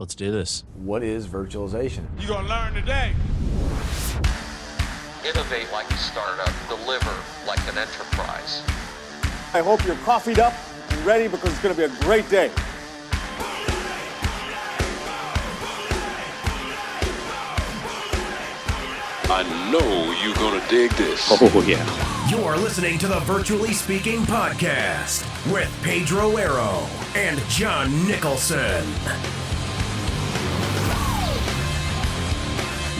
Let's do this. What is virtualization? You're going to learn today. Innovate like a startup, deliver like an enterprise. I hope you're coffeeed up and ready because it's going to be a great day. I know you're gonna dig this. Oh, yeah. You're listening to the Virtually Speaking Podcast with Pedro Arrow and John Nicholson.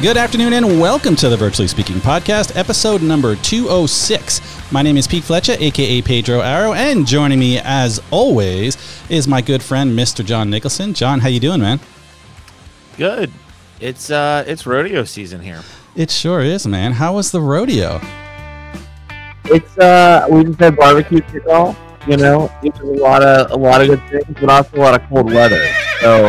Good afternoon and welcome to the Virtually Speaking Podcast, episode number 206. My name is Pete Flecha, aka Pedro Arrow, and joining me as always is my good friend Mr. John Nicholson. John, how you doing, man? Good. It's uh it's rodeo season here. It sure is, man. How was the rodeo? It's uh, we just had barbecue kickoff. You know, it's a lot of a lot of good things, but also a lot of cold weather. So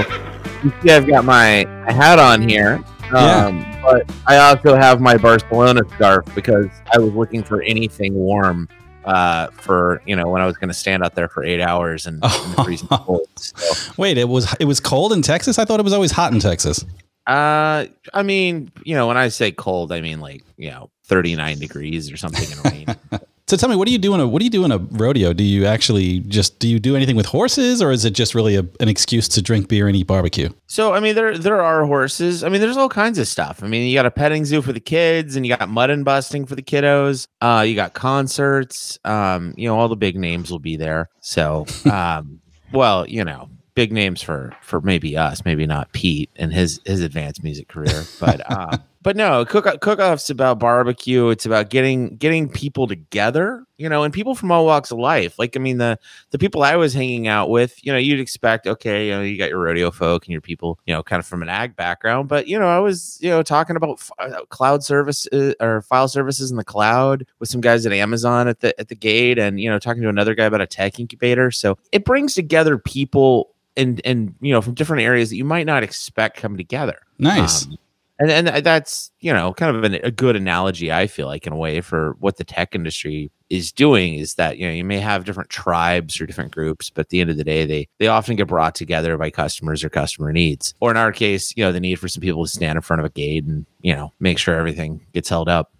you see, I've got my, my hat on here. Um, Yeah. But I also have my Barcelona scarf because I was looking for anything warm uh, for you know when I was going to stand out there for eight hours and, the freezing cold. So, Wait, it was it was cold in Texas. I thought it was always hot in Texas. Uh I mean, you know, when I say cold, I mean like, you know, 39 degrees or something in rain. So tell me, what do you do in a what do you do in a rodeo? Do you actually just do you do anything with horses, or is it just really a, an excuse to drink beer and eat barbecue? So I mean, there there are horses. I mean, there's all kinds of stuff. I mean, you got a petting zoo for the kids, and you got mud and busting for the kiddos. Uh, you got concerts. Um, you know, all the big names will be there. So, um, well, you know, big names for for maybe us, maybe not Pete and his his advanced music career, but uh, but no, cook cook off's about barbecue. It's about getting getting people together, you know, and people from all walks of life. Like I mean, the the people I was hanging out with, you know, you'd expect, okay, you know, you got your rodeo folk and your people, you know, kind of from an ag background, but you know, I was, you know, talking about f- uh, cloud service uh, or file services in the cloud with some guys at Amazon at the at the gate, and you know, talking to another guy about a tech incubator. So it brings together people and and you know from different areas that you might not expect come together. Nice. Um, and and that's you know kind of an, a good analogy I feel like in a way for what the tech industry is doing is that you know you may have different tribes or different groups, but at the end of the day they they often get brought together by customers or customer needs, or in our case, you know the need for some people to stand in front of a gate and you know make sure everything gets held up.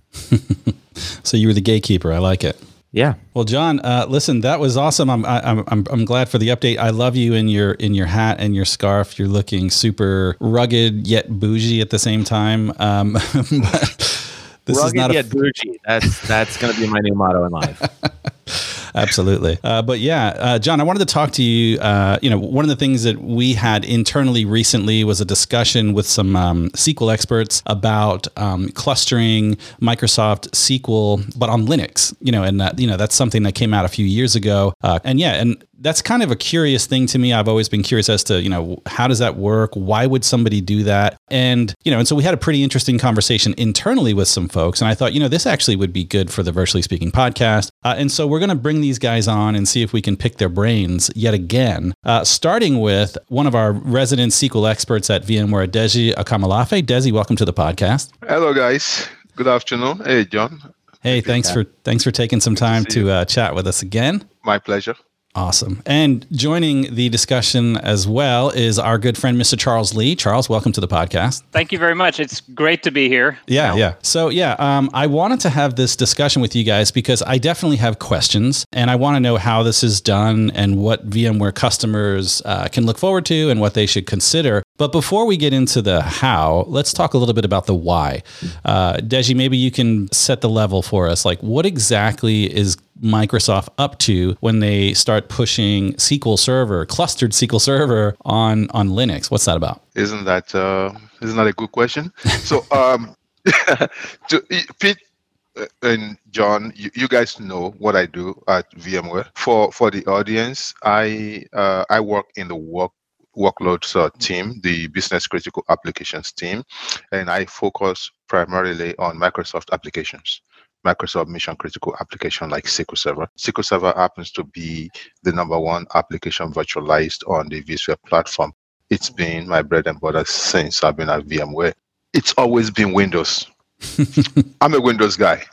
so you were the gatekeeper. I like it. Yeah. Well, John, uh, listen, that was awesome. I'm, I, I'm, I'm, I'm glad for the update. I love you in your, in your hat and your scarf. You're looking super rugged yet bougie at the same time. Um, but this Rugged is not a yet bougie. That's that's going to be my new motto in life. Absolutely. Uh, but yeah, uh, John, I wanted to talk to you. Uh, you know, one of the things that we had internally recently was a discussion with some um, SQL experts about um, clustering Microsoft SQL, but on Linux. You know, and that, you know that's something that came out a few years ago. Uh, and yeah, and that's kind of a curious thing to me. I've always been curious as to, you know, how does that work? Why would somebody do that? And, you know, and so we had a pretty interesting conversation internally with some folks. And I thought, you know, this actually would be good for the Virtually Speaking podcast. Uh, and so we're going to bring these guys on and see if we can pick their brains yet again, uh, starting with one of our resident SQL experts at VMware, Deji Akomolafe. Deji, welcome to the podcast. Hello, guys. Good afternoon. Hey, John. Hey, thanks for thanks for taking some time see to uh, chat with us again. My pleasure. Awesome. And joining the discussion as well is our good friend, Mr. Charles Lee. Charles, welcome to the podcast. Thank you very much. It's great to be here. Yeah, yeah. So, yeah, um, I wanted to have this discussion with you guys because I definitely have questions and I want to know how this is done and what VMware customers uh, can look forward to and what they should consider. But before we get into the how, let's talk a little bit about the why. Uh, Deji, maybe you can set the level for us. Like, what exactly is Microsoft up to when they start pushing SQL Server, clustered SQL Server on on Linux? What's that about? Isn't that uh, isn't that a good question? So, um, to Pete uh, and John, you, you guys know what I do at VMware. For for the audience, I uh, I work in the work workloads uh, team, the business critical applications team, and I focus primarily on Microsoft applications. Microsoft mission critical application like SQL Server. SQL Server happens to be the number one application virtualized on the vSphere platform. It's been my bread and butter since I've been at VMware. It's always been Windows. I'm a Windows guy.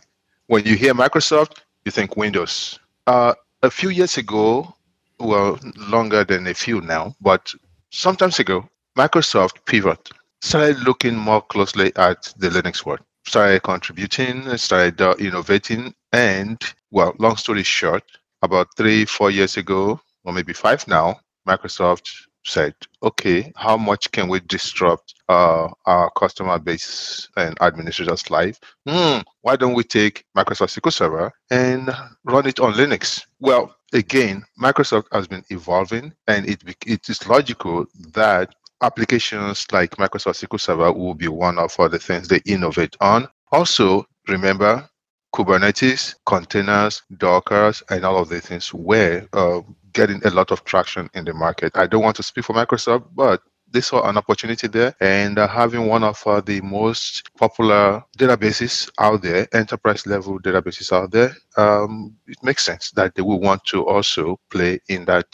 When you hear Microsoft, you think Windows. Uh, a few years ago, well, longer than a few now, but sometimes ago, Microsoft pivot started looking more closely at the Linux world, started contributing, started uh, innovating, and well, long story short, about three, four years ago, or maybe five now, Microsoft said, okay, how much can we disrupt uh, our customer base and administrators' life? Hmm, why don't we take Microsoft SQL Server and run it on Linux? Well, again, Microsoft has been evolving, and it it is logical that applications like Microsoft SQL Server will be one of the things they innovate on. Also, remember Kubernetes, containers, Dockers, and all of these things were uh, getting a lot of traction in the market. I don't want to speak for Microsoft, but they saw an opportunity there and uh, having one of uh, the most popular databases out there enterprise level databases out there um, it makes sense that they will want to also play in that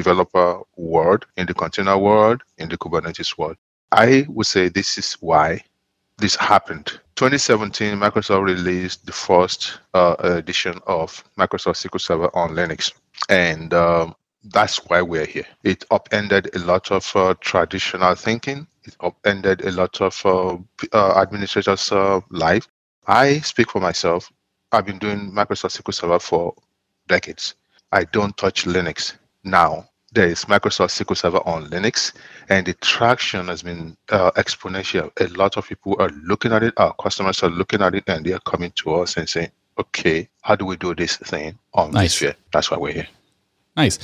developer world in the container world in the kubernetes world i would say this is why this happened 2017 microsoft released the first uh, edition of microsoft sql server on linux and um, that's why we're here. It upended a lot of uh, traditional thinking. It upended a lot of uh, uh, administrators' uh, life. I speak for myself. I've been doing Microsoft SQL Server for decades. I don't touch Linux now. There is Microsoft SQL Server on Linux, and the traction has been uh, exponential. A lot of people are looking at it. Our customers are looking at it, and they are coming to us and saying, "Okay, how do we do this thing on Nice. this That's why we're here. Nice.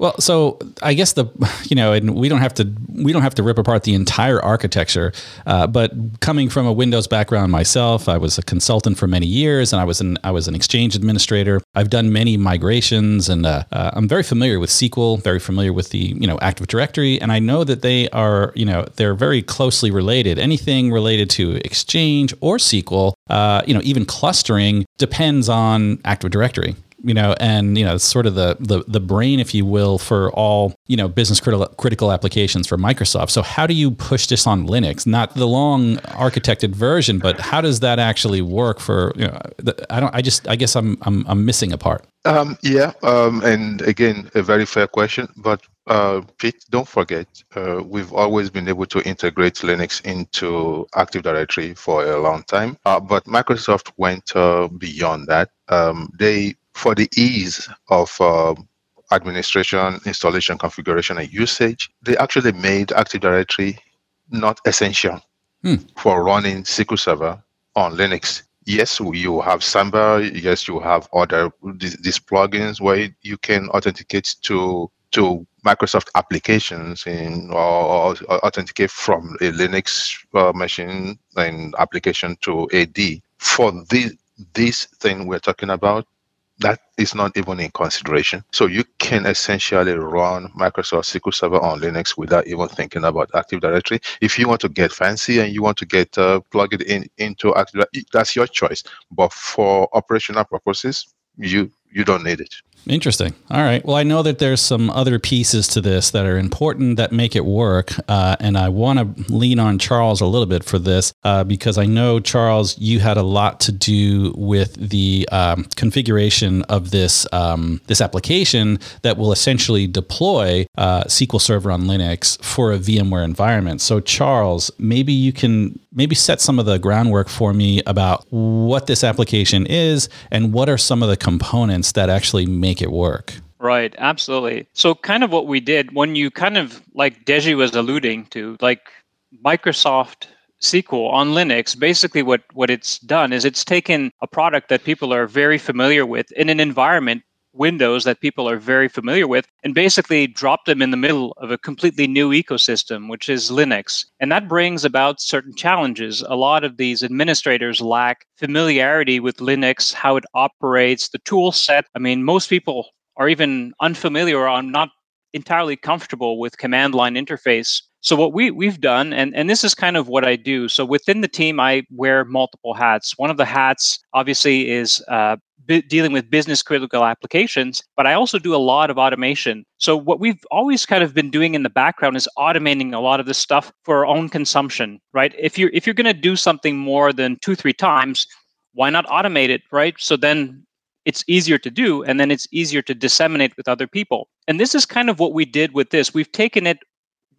Well, so I guess the you know, and we don't have to we don't have to rip apart the entire architecture. Uh, but coming from a Windows background myself, I was a consultant for many years, and I was an I was an Exchange administrator. I've done many migrations, and uh, uh, I'm very familiar with SQL, very familiar with the you know Active Directory, and I know that they are you know they're very closely related. Anything related to Exchange or SQL, uh, you know, even clustering depends on Active Directory you know, and you know, it's sort of the the the brain, if you will, for all you know business critical critical applications for Microsoft. So how do you push this on Linux? Not the long architected version, but how does that actually work for? You know, I don't. I just. I guess I'm I'm I'm missing a part. Um, yeah, um, and again, a very fair question. But uh, Pete, don't forget, uh, we've always been able to integrate Linux into Active Directory for a long time. Uh, but Microsoft went uh, beyond that. Um, they, for the ease of uh, administration, installation, configuration, and usage, they actually made Active Directory not essential Hmm. for running SQL Server on Linux. Yes, you have Samba. Yes, you have other these, these plugins where you can authenticate to to Microsoft applications in or, or authenticate from a Linux uh, machine and application to AD. For this this thing we're talking about, that is not even in consideration. So you can essentially run Microsoft SQL Server on Linux without even thinking about Active Directory. If you want to get fancy and you want to get uh, plug it in into Active, Directory, that's your choice. But for operational purposes, you you don't need it. Interesting. All right. Well, I know that there's some other pieces to this that are important that make it work, uh, and I want to lean on Charles a little bit for this uh, because I know Charles, you had a lot to do with the um, configuration of this um, this application that will essentially deploy uh, SQL Server on Linux for a VMware environment. So, Charles, maybe you can maybe set some of the groundwork for me about what this application is and what are some of the components that actually make it work. Right, absolutely. So, kind of what we did when you kind of like Deji was alluding to, like Microsoft SQL on Linux, basically what, what it's done is it's taken a product that people are very familiar with in an environment, Windows, that people are very familiar with, and basically drop them in the middle of a completely new ecosystem, which is Linux. And that brings about certain challenges. A lot of these administrators lack familiarity with Linux, how it operates, the tool set. I mean, most people are even unfamiliar or not entirely comfortable with command line interface. So what we we've done, and and this is kind of what I do. So within the team, I wear multiple hats. One of the hats, obviously, is uh, dealing with business critical applications, but I also do a lot of automation. So what we've always kind of been doing in the background is automating a lot of this stuff for our own consumption, right? If you're if you're going to do something more than two three times, why not automate it, right? So then it's easier to do and then it's easier to disseminate with other people. And this is kind of what we did with this. We've taken it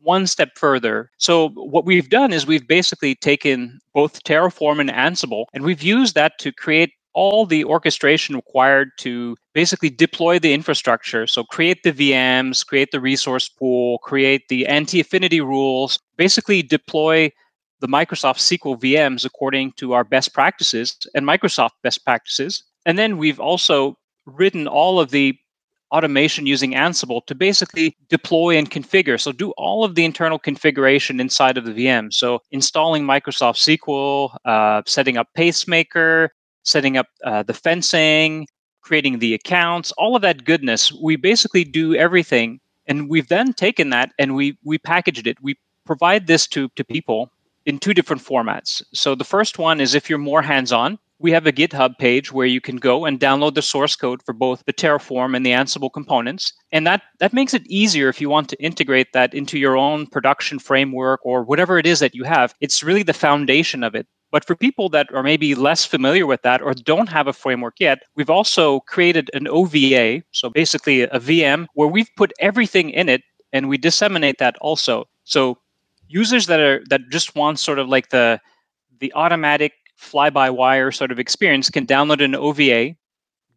one step further. So what we've done is we've basically taken both Terraform and Ansible, and we've used that to create all the orchestration required to basically deploy the infrastructure. So create the VMs, create the resource pool, create the anti-affinity rules, basically deploy the Microsoft SQL VMs according to our best practices and Microsoft best practices. And then we've also written all of the automation using Ansible to basically deploy and configure. So do all of the internal configuration inside of the VM. So installing Microsoft SQL, uh, setting up Pacemaker, setting up uh, the fencing, creating the accounts, all of that goodness. We basically do everything, and we've then taken that and we we packaged it. We provide this to to people in two different formats. So the first one is if you're more hands-on, we have a GitHub page where you can go and download the source code for both the Terraform and the Ansible components. And that, that makes it easier if you want to integrate that into your own production framework or whatever it is that you have. It's really the foundation of it. But for people that are maybe less familiar with that or don't have a framework yet, we've also created an OVA, so basically a VM, where we've put everything in it and we disseminate that also. So users that are that just want sort of like the the automatic fly-by-wire sort of experience can download an OVA,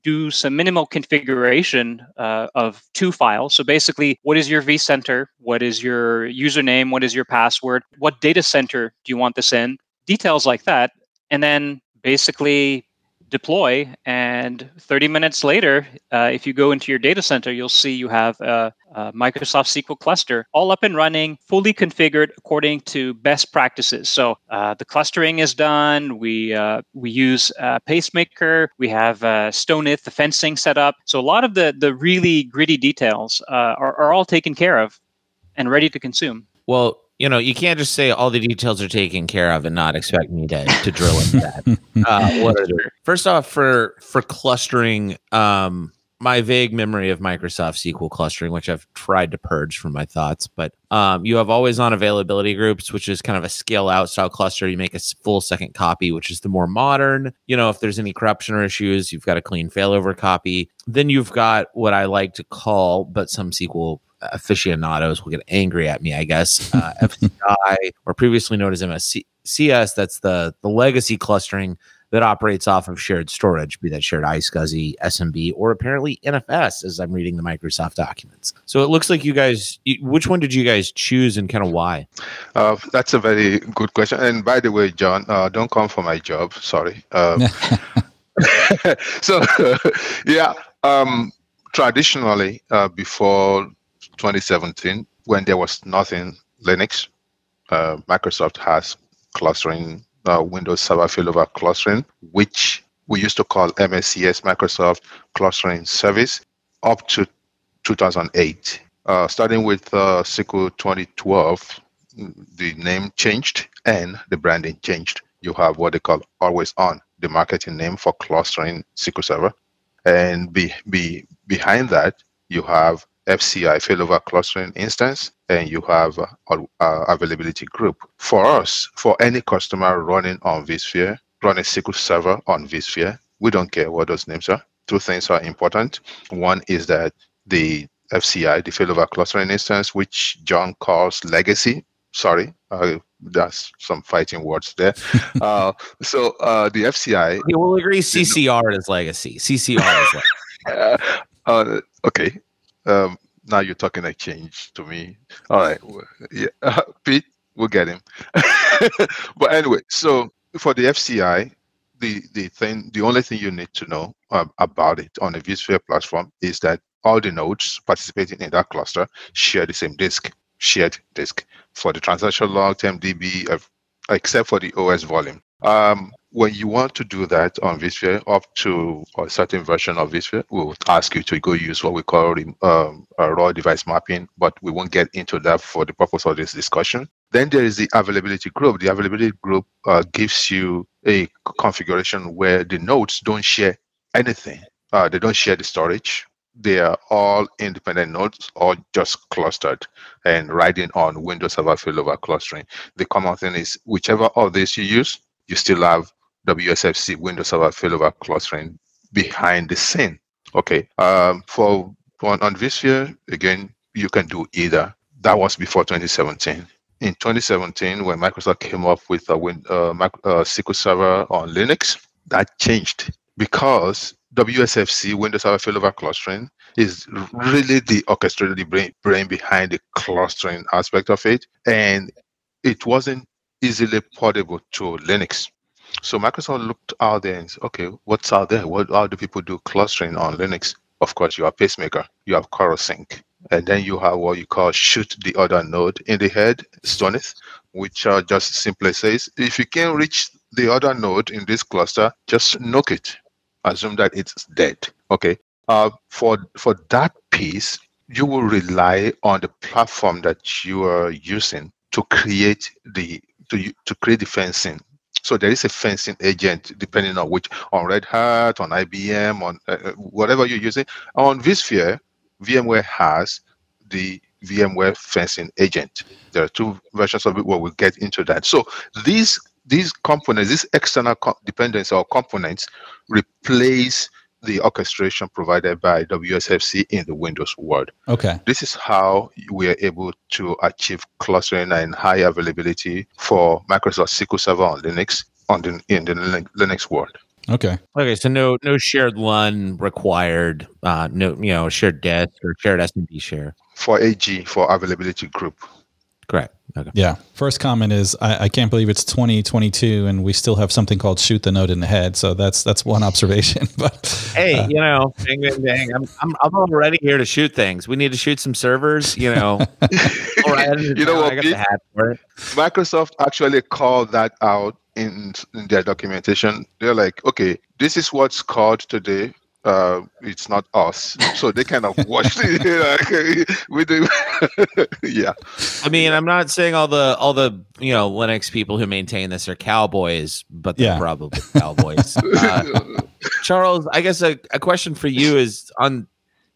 do some minimal configuration uh, of two files. So basically, what is your vCenter? What is your username? What is your password? What data center do you want this in? Details like that, and then basically deploy. And 30 minutes later, uh, if you go into your data center, you'll see you have a, a, Microsoft SQL cluster all up and running, fully configured according to best practices. So uh, the clustering is done. We uh, we use Pacemaker. We have uh, STONITH, the fencing set up. So a lot of the the really gritty details uh, are, are all taken care of and ready to consume. Well, you know, you can't just say all the details are taken care of and not expect me to, to drill into that. uh, what are First off, for for clustering, um, my vague memory of Microsoft SQL clustering, which I've tried to purge from my thoughts, but um, you have always on availability groups, which is kind of a scale out style cluster. You make a full second copy, which is the more modern. You know, if there's any corruption or issues, you've got a clean failover copy. Then you've got what I like to call, but some SQL aficionados will get angry at me, I guess. Uh, FCI, or previously known as MSCS, that's the the legacy clustering that operates off of shared storage, be that shared iSCSI, SMB, or apparently NFS, as I'm reading the Microsoft documents. So it looks like you guys, which one did you guys choose and kind of why? Uh, that's a very good question. And by the way, John, uh, don't come for my job. Sorry. Um, so, yeah, um, traditionally, uh, before 2017, when there was nothing Linux, uh, Microsoft has clustering, uh, Windows Server failover clustering, which we used to call MSCS, Microsoft Clustering Service, up to 2008. Uh, starting with uh, SQL 2012, the name changed and the branding changed. You have what they call Always On, the marketing name for clustering SQL Server. And be, be, behind that, you have FCI failover clustering instance, and you have uh, uh, availability group. For us, for any customer running on vSphere, running SQL Server on vSphere, we don't care what those names are. Two things are important. One is that the FCI, the failover clustering instance, which John calls legacy. Sorry, uh, that's some fighting words there. uh, so uh, the FCI. You will agree CCR is legacy. CCR is legacy. Uh, okay, um, now you're talking a change to me. All right, yeah, uh, Pete, we'll get him. but anyway, so for the FCI, the the thing, the only thing you need to know um, about it on a vSphere platform is that all the nodes participating in that cluster share the same disk, shared disk for the transaction log, MDB, except for the OS volume. Um, when you want to do that on vSphere up to a certain version of vSphere, we'll ask you to go use what we call um, raw device mapping, but we won't get into that for the purpose of this discussion. Then there is the availability group. The availability group uh, gives you a configuration where the nodes don't share anything. Uh, they don't share the storage. They are all independent nodes, all just clustered and riding on Windows Server failover clustering. The common thing is whichever of these you use, you still have WSFC Windows Server failover clustering behind the scene. Okay. Um, for on, on vSphere, again, you can do either that was before 2017. In 2017, when Microsoft came up with a Win, uh, uh, SQL Server on Linux, that changed because WSFC, Windows Server Failover Clustering, is really the orchestrated brain, brain behind the clustering aspect of it. And it wasn't easily portable to Linux. So Microsoft looked out there and said, okay, what's out there? What how do people do clustering on Linux? Of course, you have Pacemaker, you have Corosync, and then you have what you call shoot the other node in the head, STONITH, which uh, just simply says if you can reach the other node in this cluster, just knock it. Assume that it's dead. Okay. Uh, for for that piece, you will rely on the platform that you are using to create the to to create the fencing. So there is a fencing agent depending on which on Red Hat, on IBM, on uh, whatever you're using. On vSphere, VMware has the VMware fencing agent. There are two versions of it where we'll get into that. So these these components, these external co- dependencies or components, replace the orchestration provided by WSFC in the Windows world. Okay. This is how we are able to achieve clustering and high availability for Microsoft SQL Server on Linux on the in the Linux world. Okay. Okay, so no no shared LUN required. Uh, no, you know, shared disk or shared SMB share. For AG for availability group. Correct. Okay. Yeah. First comment is I, I can't believe it's 2022 and we still have something called shoot the note in the head. So that's that's one observation. But Hey, uh, you know, dang, dang, dang. I'm, I'm I'm already here to shoot things. We need to shoot some servers. You know, All right, you know I what? got the hat for it. Microsoft actually called that out in, in their documentation. They're like, okay, this is what's called today. Uh, it's not us. So they kind of watched it like, with the, yeah. I mean, I'm not saying all the all the you know Linux people who maintain this are cowboys, but they're Yeah. probably cowboys. uh, Charles, I guess a, a question for you is on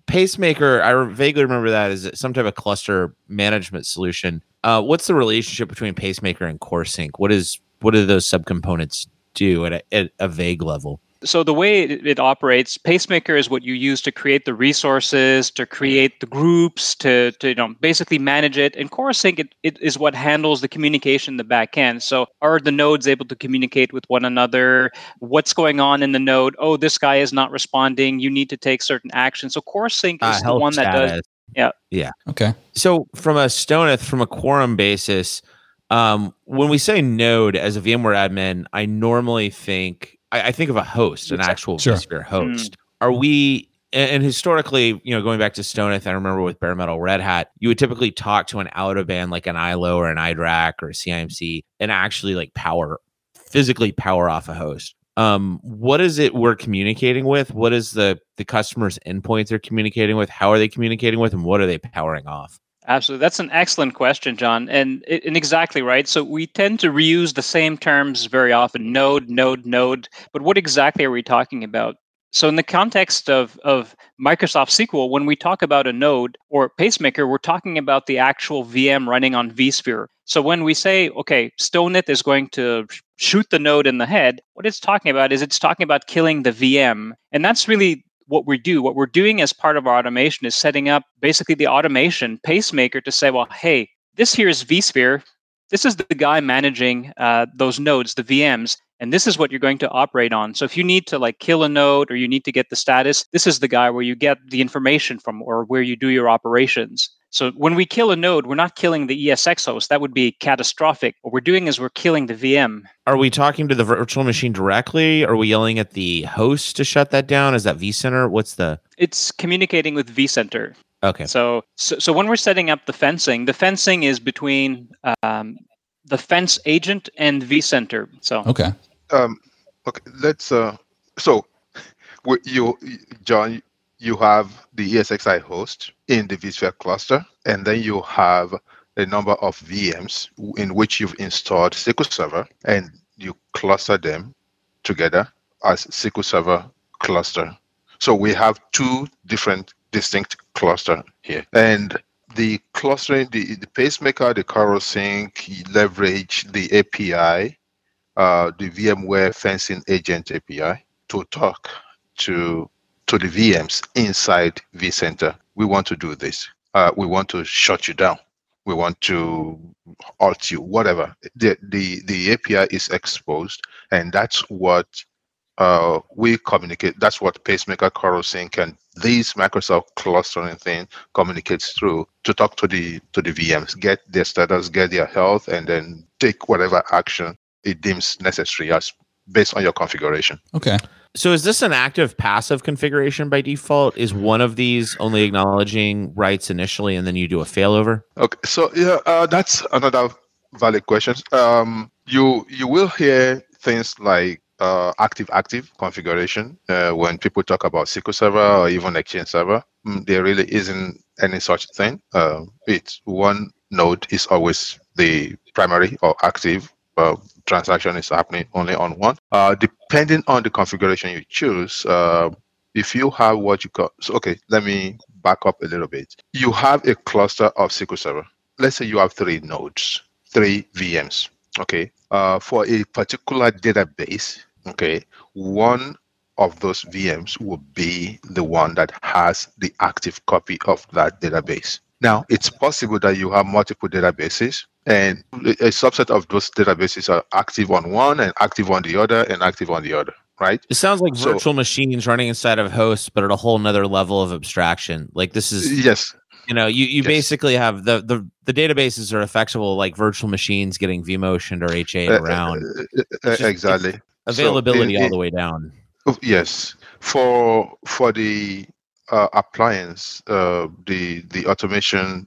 Pacemaker. I vaguely remember that as some type of cluster management solution. Uh, what's the relationship between Pacemaker and Corosync? What is what do those subcomponents do at a, at a vague level? So the way it, it operates pacemaker is what you use to create the resources to create the groups to, to you know basically manage it. And Corosync it, it is what handles the communication in the back end. So are the nodes able to communicate with one another? What's going on in the node? Oh this guy is not responding. You need to take certain actions so Corosync Uh, is the one that does status. yeah. Yeah. okay. So from a STONITH, from a quorum basis, um, when we say node as a VMware admin, I normally think I, I think of a host, an actual Sure. vSphere host. Are we and, and historically, you know, going back to STONITH, I remember with bare metal Red Hat, you would typically talk to an out of band like an ILO or an iDRAC or a CIMC and actually like power physically power off a host. Um, what is it we're communicating with? What is the the customer's endpoints they're communicating with? How are they communicating with, and what are they powering off? Absolutely. That's an excellent question, John. And, and exactly right. So we tend to reuse the same terms very often node, node, node. But what exactly are we talking about? So in the context of, of Microsoft SQL, when we talk about a node or pacemaker, we're talking about the actual VM running on vSphere. So when we say, okay, STONITH is going to shoot the node in the head, what it's talking about is it's talking about killing the VM. And that's really what we do. What we're doing as part of our automation is setting up basically the automation pacemaker to say, well, hey, this here is vSphere. This is the guy managing uh, those nodes, the VMs, and this is what you're going to operate on. So if you need to like kill a node or you need to get the status, this is the guy where you get the information from or where you do your operations. So when we kill a node, we're not killing the ESX host. That would be catastrophic. What we're doing is we're killing the VM. Are we talking to the virtual machine directly? Are we yelling at the host to shut that down? Is that vCenter? What's the It's communicating with vCenter. okay? So, so, so when we're setting up the fencing, the fencing is between um, the fence agent and vCenter. So, Okay. Um, okay, let's. Uh, so, we- you, John, you have the ESXi host in the vSphere cluster, and then you have a number of VMs in which you've installed SQL Server, and you cluster them together as SQL Server cluster. So we have two different distinct cluster here, and the clustering, the, the pacemaker, the Corosync leverage the API uh, the VMware fencing agent API to talk to to the VMs inside vCenter. We want to do this. Uh, we want to shut you down. we want to alt you, whatever. The the the API is exposed, and that's what uh, we communicate. That's what Pacemaker, CoroSync, and these Microsoft clustering thing communicates through to talk to the to the VMs, get their status, get their health, and then take whatever action it deems necessary as based on your configuration. Okay. So is this an active passive configuration by default? Is one of these only acknowledging rights initially and then you do a failover? Okay, so yeah, uh, that's another valid question. Um, you you will hear things like uh, active active configuration uh, when people talk about SQL Server or even Exchange Server. Mm, there really isn't any such thing. Uh, it's one node is always the primary or active uh, transaction is happening only on one. Uh, depending on the configuration you choose, uh, if you have what you call, so okay, let me back up a little bit. You have a cluster of SQL Server. Let's say you have three nodes, three VMs. Okay, uh, for a particular database, okay, one of those VMs will be the one that has the active copy of that database. Now, it's possible that you have multiple databases and a subset of those databases are active on one and active on the other and active on the other right It sounds like So- virtual machines running inside of hosts, but at a whole nother level of abstraction. Like this is yes you know, you, you Yes. basically have the, the the databases are effectual like virtual machines getting vmotioned or HA Uh, around. uh, uh, uh, exactly So Availability in- all the way down. Oh, Yes, for for the uh, appliance, uh, the the automation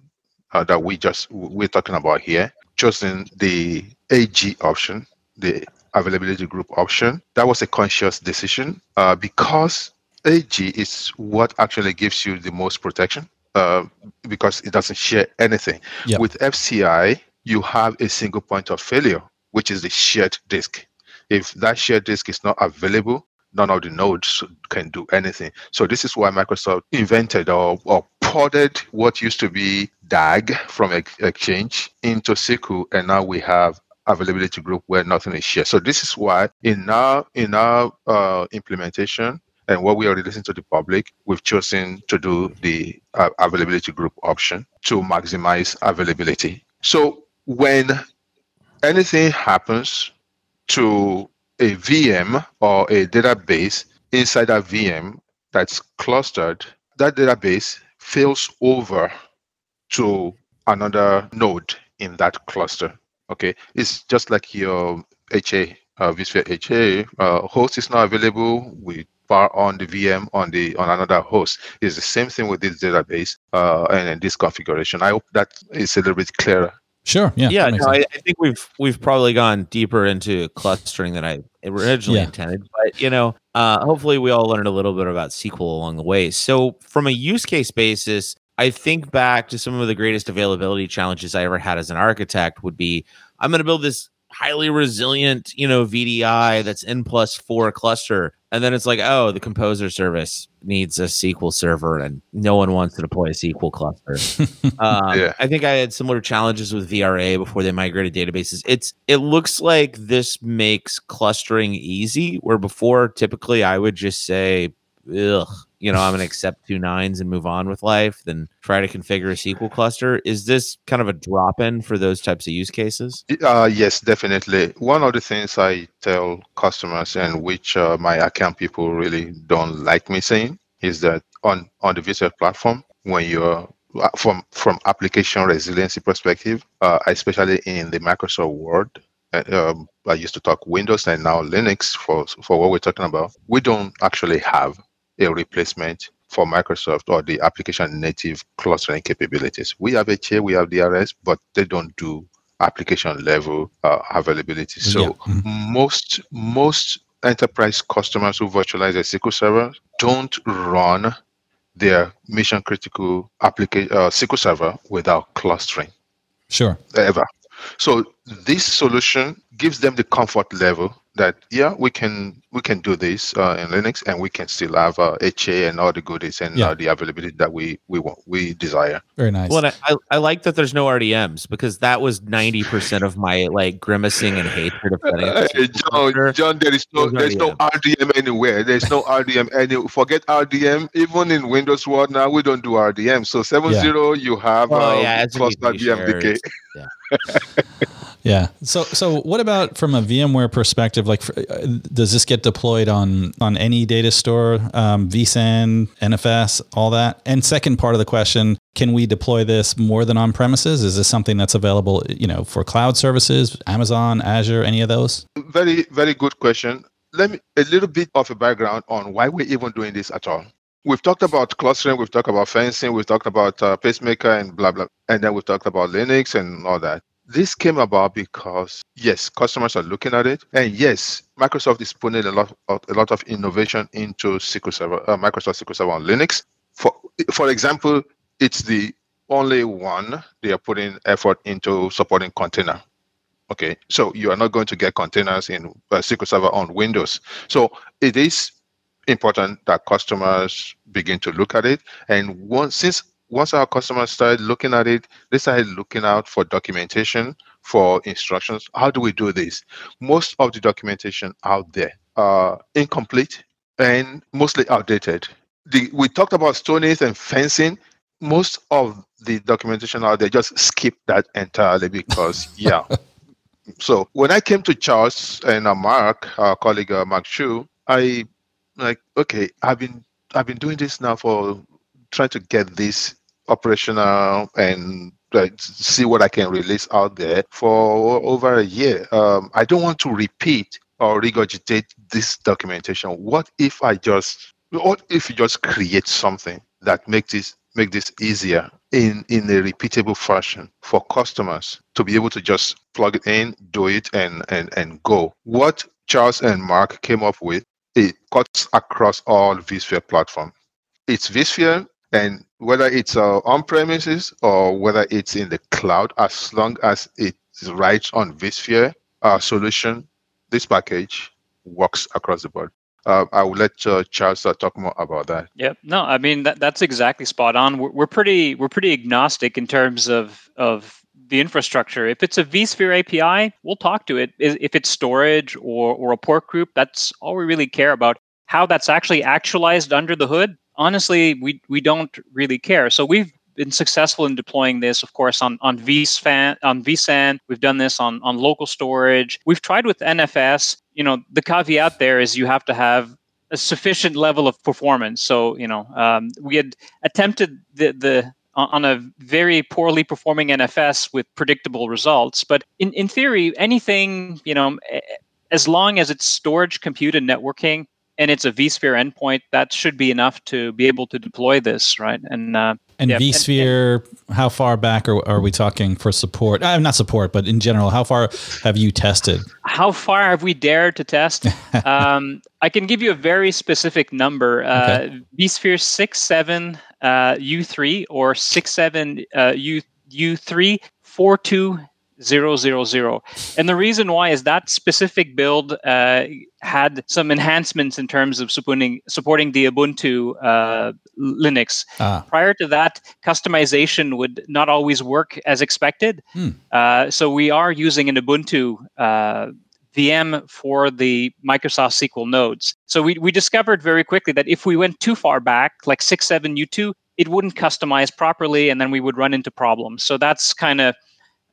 uh, that we just we're talking about here, choosing the AG option, the availability group option, that was a conscious decision uh, because AG is what actually gives you the most protection uh, because it doesn't share anything. Yep. With FCI, you have a single point of failure, which is the shared disk. If that shared disk is not available, none of the nodes can do anything. So this is why Microsoft invented or, or ported what used to be DAG from Ex- Exchange into SQL, and now we have availability group where nothing is shared. So this is why in our in our uh, implementation and what we are releasing to the public, we've chosen to do the uh, availability group option to maximize availability. So when anything happens to a VM or a database inside a VM that's clustered, that database fails over to another node in that cluster. Okay, it's just like your HA, uh, vSphere HA uh, host is not available. We power on the VM on the on another host. It's the same thing with this database uh, and in this configuration. I hope that is a little bit clearer. Sure. Yeah. yeah, no. I, I think we've we've probably gone deeper into clustering than I originally Yeah. intended. But you know, uh, hopefully we all learned a little bit about SQL along the way. So from a use case basis, I think back to some of the greatest availability challenges I ever had as an architect would be I'm going to build this highly resilient, you know, VDI that's N plus four cluster. And then it's like, oh, the composer service needs a SQL server and no one wants to deploy a SQL cluster. Um, Yeah. I think I had similar challenges with VRA before they migrated databases. It's it looks like this makes clustering easy, where before typically I would just say, ugh, you know, I'm gonna accept two nines and move on with life, then try to configure a SQL cluster. Is this kind of a drop in for those types of use cases? Uh, yes, definitely. One of the things I tell customers and which uh, my account people really don't like me saying is that on, on the vSphere platform, when you're uh, from from application resiliency perspective, uh, especially in the Microsoft Word, uh, um, I used to talk Windows and now Linux for for what we're talking about. We don't actually have a replacement for Microsoft or the application native clustering capabilities. We have HA, we have DRS, but they don't do application level uh, availability. So Yeah. Mhm. most most enterprise customers who virtualize a SQL server don't run their mission critical application uh, SQL server without clustering Sure. ever. So this solution gives them the comfort level that yeah we can we can do this uh, in linux and we can still have uh, ha and all the goodies and Yeah. uh, the availability that we we want we desire Very nice. Well, and I, I like that there's no RDMs because that was 90% of my like grimacing and hatred of setting up. Hey, John, John, there is no, There's there's no RDM anywhere. There's no RDM any. Forget RDM. Even in Windows World now, we don't do RDM. So 7.0, you have Oh, um, yeah, as cluster VMDK. Yeah. So so what about from a VMware perspective? Like, for, uh, does this get deployed on on any data store, um, vSAN, NFS, all that? And second part of the question: Can we deploy this more than on premises? Is this something that's available, you know, for cloud services, Amazon, Azure, any of those? Very, very good question. Let me a little bit of a background on why we're even doing this at all. We've talked about clustering, we've talked about fencing, we've talked about uh, pacemaker and blah blah, and then we've talked about Linux and all that. This came about because yes, customers are looking at it, and yes, Microsoft is putting a lot of a lot of innovation into SQL Server, uh, Microsoft SQL Server on Linux. For for example, it's the only one they are putting effort into supporting container. Okay, so you are not going to get containers in uh, SQL Server on Windows. So it is important that customers begin to look at it. And once since once our customers started looking at it, they started looking out for documentation, for instructions. How do we do this? Most of the documentation out there are incomplete and mostly outdated. The, we talked about stoneys and fencing. Most of the documentation out there just skip that entirely because yeah. so when I came to Charles and uh, Mark, our colleague uh, Mark Chu, I like okay, I've been I've been doing this now for trying to get this operational and see what I can release out there for over a year. Um, I don't want to repeat or regurgitate this documentation. What if I just what if you just create something that makes this make this easier in in a repeatable fashion for customers to be able to just plug it in, do it, and and and go. What Charles and Mark came up with it cuts across all vSphere platform. It's vSphere, and whether it's uh, on premises or whether it's in the cloud, as long as it writes on vSphere, our solution, this package works across the board. Uh, I will let uh, Charles uh, talk more about that. Yeah, No, I mean that that's exactly spot on. We're, we're pretty we're pretty agnostic in terms of of the infrastructure. If it's a vSphere API, we'll talk to it. If it's storage or or a port group, that's all we really care about. How that's actually actualized under the hood, honestly, we we don't really care. So we've been successful in deploying this, of course, on on vSAN. On vSAN, we've done this on on local storage. We've tried with NFS. You know, the caveat there is you have to have a sufficient level of performance. So you know, um, we had attempted the the on a very poorly performing NFS with predictable results. But in in theory, anything you know, as long as it's storage, compute, and networking, and it's a vSphere endpoint, that should be enough to be able to deploy this, right? And uh, And yeah, vSphere, how far back are, are we talking for support? Uh, not support, but in general, how far have you tested? how far have we dared to test? um, I can give you a very specific number. Uh, vSphere 6.7 uh, U3 or 6.7 uh, U, U3 42000. And the reason why is that specific build uh, had some enhancements in terms of supporting, supporting the Ubuntu uh, Linux. Ah, Prior to that, customization would not always work as expected. Hmm. Uh, so we are using an Ubuntu uh, VM for the Microsoft SQL nodes. So we, we discovered very quickly that if we went too far back, like 6.7 U2, it wouldn't customize properly and then we would run into problems. So that's kind of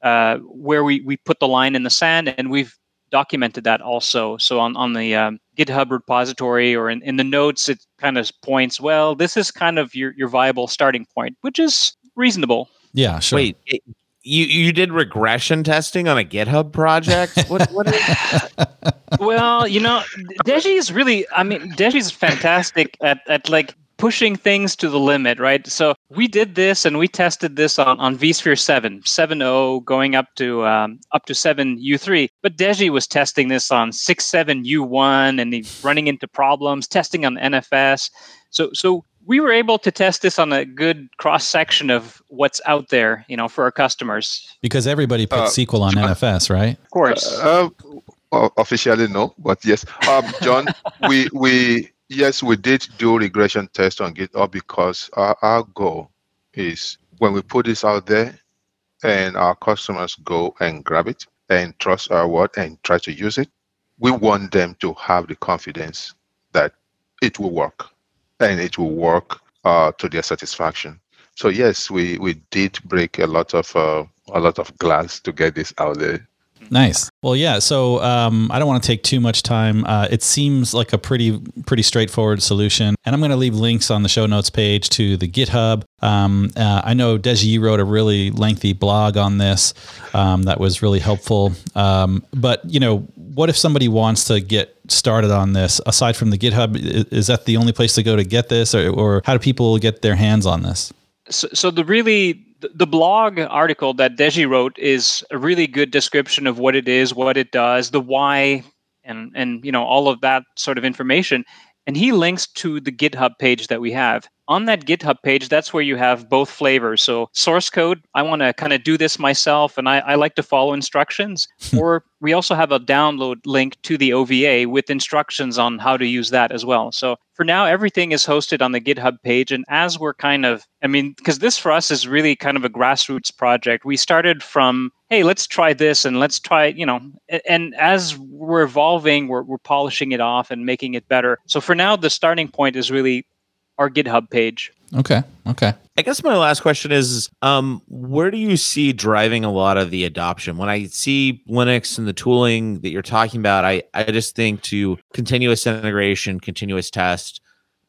uh, where we, we put the line in the sand and we've documented that also. So on, on the um, GitHub repository or in, in the notes, it kind of points, well, this is kind of your, your viable starting point, which is reasonable. yeah, sure. Wait, it, you you did regression testing on a GitHub project? What what is well, you know, Deji is really, I mean, Deji is fantastic at, at like pushing things to the limit, right? So we did this and we tested this on, on vSphere 7, 7.0 going up to um, up to 7 U3. But Deji was testing this on 6.7 U1 and he's running into problems, testing on NFS. So so we were able to test this on a good cross section of what's out there, you know, for our customers. Because everybody puts Uh, SQL on NFS, right? Of course. Uh, O- officially no, but yes. Um, John, we we yes we did do regression test on GitHub because our, our goal is when we put this out there and our customers go and grab it and trust our word and try to use it, we want them to have the confidence that it will work and it will work uh, to their satisfaction. So yes, we we did break a lot of uh, a lot of glass to get this out there. Nice. Well, yeah. So um, I don't want to take too much time. Uh, it seems like a pretty pretty straightforward solution, and I'm going to leave links on the show notes page to the GitHub. Um, uh, I know Deji wrote a really lengthy blog on this um, that was really helpful. Um, but you know, what if somebody wants to get started on this? Aside from the GitHub, is, is that the only place to go to get this, or, or how do people get their hands on this? So, so the really the- blog article that Deji wrote is a really good description of what it is, what it does, the why, and and you know all of that sort of information. And he links to the GitHub page that we have. On that GitHub page, that's where you have both flavors. So source code, I want to kind of do this myself, and I, I like to follow instructions. or we also have a download link to the OVA with instructions on how to use that as well. So for now, everything is hosted on the GitHub page. And as we're kind of, I mean, because this for us is really kind of a grassroots project. We started from, hey, let's try this and let's try, you know, and as we're evolving, we're, we're polishing it off and making it better. So for now, the starting point is really our GitHub page. Okay. Okay. I guess my last question is um, where do you see driving a lot of the adoption? When I see Linux and the tooling that you're talking about, I, I just think to continuous integration, continuous test,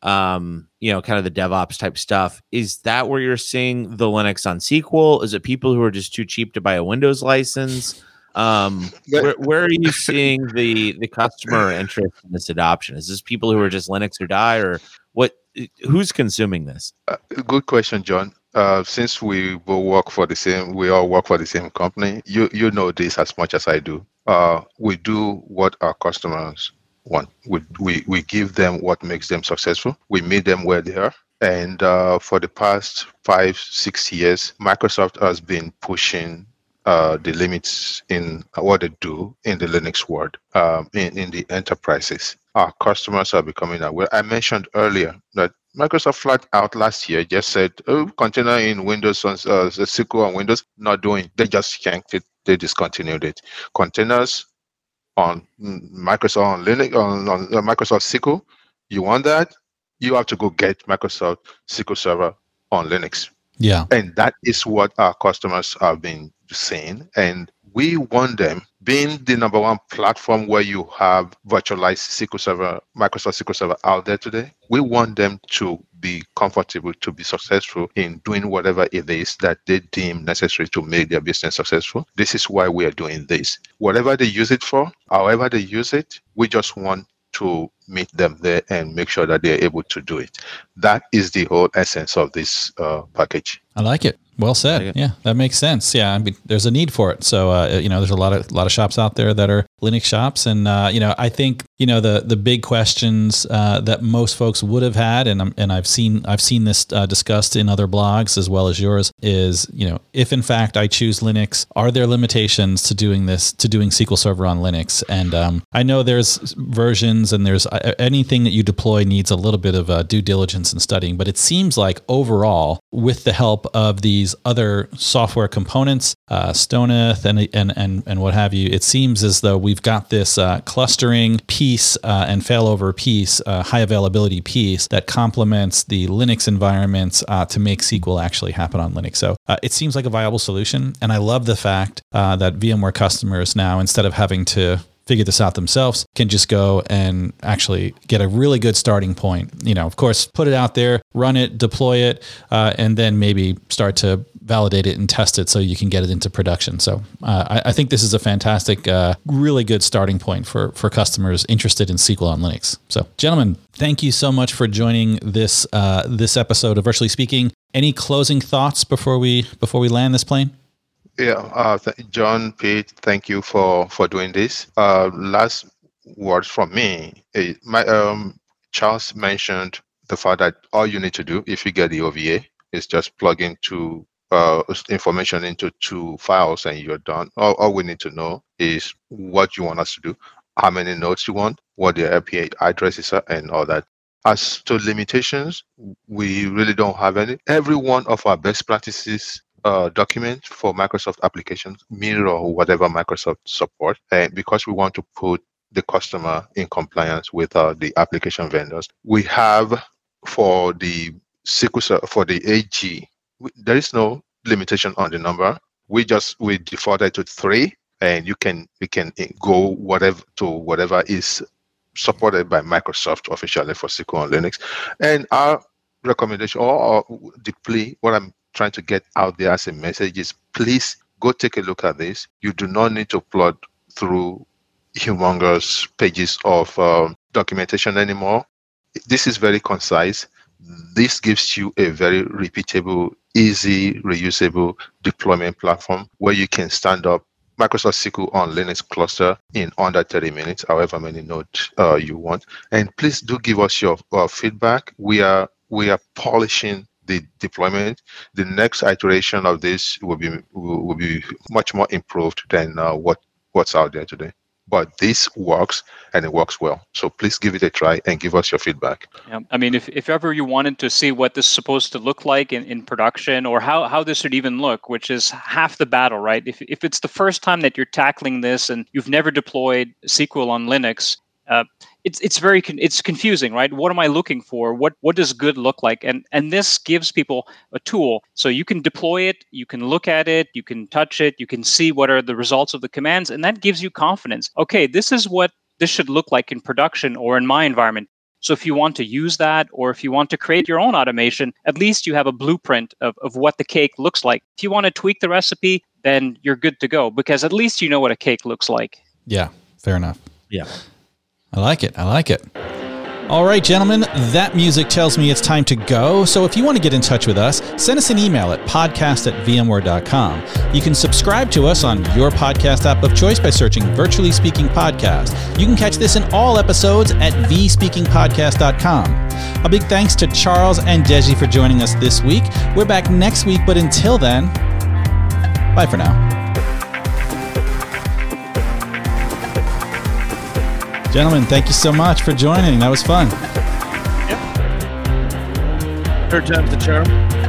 um, you know, kind of the DevOps type stuff. Is that where you're seeing the Linux on SQL? Is it people who are just too cheap to buy a Windows license? Um, where, where are you seeing the the customer interest in this adoption? Is this people who are just Linux or die, or what? Who's consuming this? Uh, good question, John. Uh, since we will work for the same, we all work for the same company. You you know this as much as I do. Uh, we do what our customers want. We, we we give them what makes them successful. We meet them where they are. And uh, for the past five six years, Microsoft has been pushing uh, the limits in what they do in the Linux world, um, in, in the enterprises. Our customers are becoming aware. I mentioned earlier that Microsoft flat out last year just said, oh, container in Windows, on uh, SQL on Windows, not doing. They just yanked it. They discontinued it. Containers on Microsoft on Linux on, on uh, Microsoft SQL. You want that? You have to go get Microsoft SQL Server on Linux. Yeah. And that is what our customers have been saying. And we want them being the number one platform where you have virtualized SQL Server, Microsoft SQL Server out there today. We want them to be comfortable to be successful in doing whatever it is that they deem necessary to make their business successful. This is why we are doing this. Whatever they use it for, however they use it, we just want to meet them there and make sure that they're able to do it. That is the whole essence of this uh, package. I like it. Well said. Yeah, that makes sense. Yeah, I mean, there's a need for it. So, uh, you know, there's a lot of a lot of shops out there that are Linux shops, and uh, you know, I think you know the the big questions uh, that most folks would have had, and I'm, and I've seen I've seen this uh, discussed in other blogs as well as yours. Is you know, if in fact I choose Linux, are there limitations to doing this to doing SQL Server on Linux? And um, I know there's versions, and there's uh, anything that you deploy needs a little bit of uh, due diligence and studying, but it seems like overall, with the help of these other software components, uh, STONITH and, and and and what have you, it seems as though we've got this uh, clustering piece uh, and failover piece, uh, high availability piece that complements the Linux environments uh, to make SQL actually happen on Linux. So uh, it seems like a viable solution, and I love the fact that VMware customers now, instead of having to figure this out themselves can just go and actually get a really good starting point. You know of course put it out there run it deploy it uh, and then maybe start to validate it and test it so you can get it into production. So uh, I, I think this is a fantastic uh, really good starting point for for customers interested in sql on linux. So gentlemen thank you so much for joining this uh, this episode of virtually speaking. Any closing thoughts before we before we land this plane Yeah, uh, th- John, Pete, thank you for for doing this. Uh, last words from me. eh, my um, Charles mentioned the fact that all you need to do if you get the OVA is just plug into uh, information into two files and you're done. All, all we need to know is what you want us to do, how many nodes you want, what the IP addresses are, and all that. As to limitations, we really don't have any. Every one of our best practices uh, document for Microsoft applications mirror whatever Microsoft support, and because we want to put the customer in compliance with uh, the application vendors, we have for the SQL for the AG, there is no limitation on the number. We just we defaulted to three, and you can we can eh, go whatever to whatever is supported by Microsoft officially for SQL on Linux. And our recommendation or, or the plea, what I'm trying to get out there as a message is please go take a look at this. You do not need to plod through humongous pages of um, documentation anymore. This is very concise. This gives you a very repeatable, easy, reusable deployment platform where you can stand up Microsoft SQL on Linux cluster in under 30 minutes, however many nodes uh, you want. And please do give us your uh, feedback. We are we are polishing the deployment. The next iteration of this will be will, be much more improved than uh, what what's out there today. But this works and it works well. So please give it a try and give us your feedback. Yeah. I mean, if, if ever you wanted to see what this is supposed to look like in, in production or how, how this should even look, which is half the battle, right? If, if it's the first time that you're tackling this and you've never deployed SQL on Linux, uh, it's it's very con- it's confusing, right? What am I looking for? What what does good look like? And and this gives people a tool so you can deploy it, you can look at it, you can touch it, you can see what are the results of the commands, and that gives you confidence. Okay, this is what this should look like in production or in my environment. So if you want to use that or if you want to create your own automation, at least you have a blueprint of, of what the cake looks like. If you want to tweak the recipe, then you're good to go because at least you know what a cake looks like. Yeah, fair enough. Yeah. I like it. I like it. All right, gentlemen, that music tells me it's time to go. So if you want to get in touch with us, send us an email at podcast at vmware.com. You can subscribe to us on your podcast app of choice by searching Virtually Speaking Podcast. You can catch this in all episodes at vspeakingpodcast.com. A big thanks to Charles and Deji for joining us this week. We're back next week, but until then, bye for now. Gentlemen, thank you so much for joining. That was fun. Yep. Third time's the charm.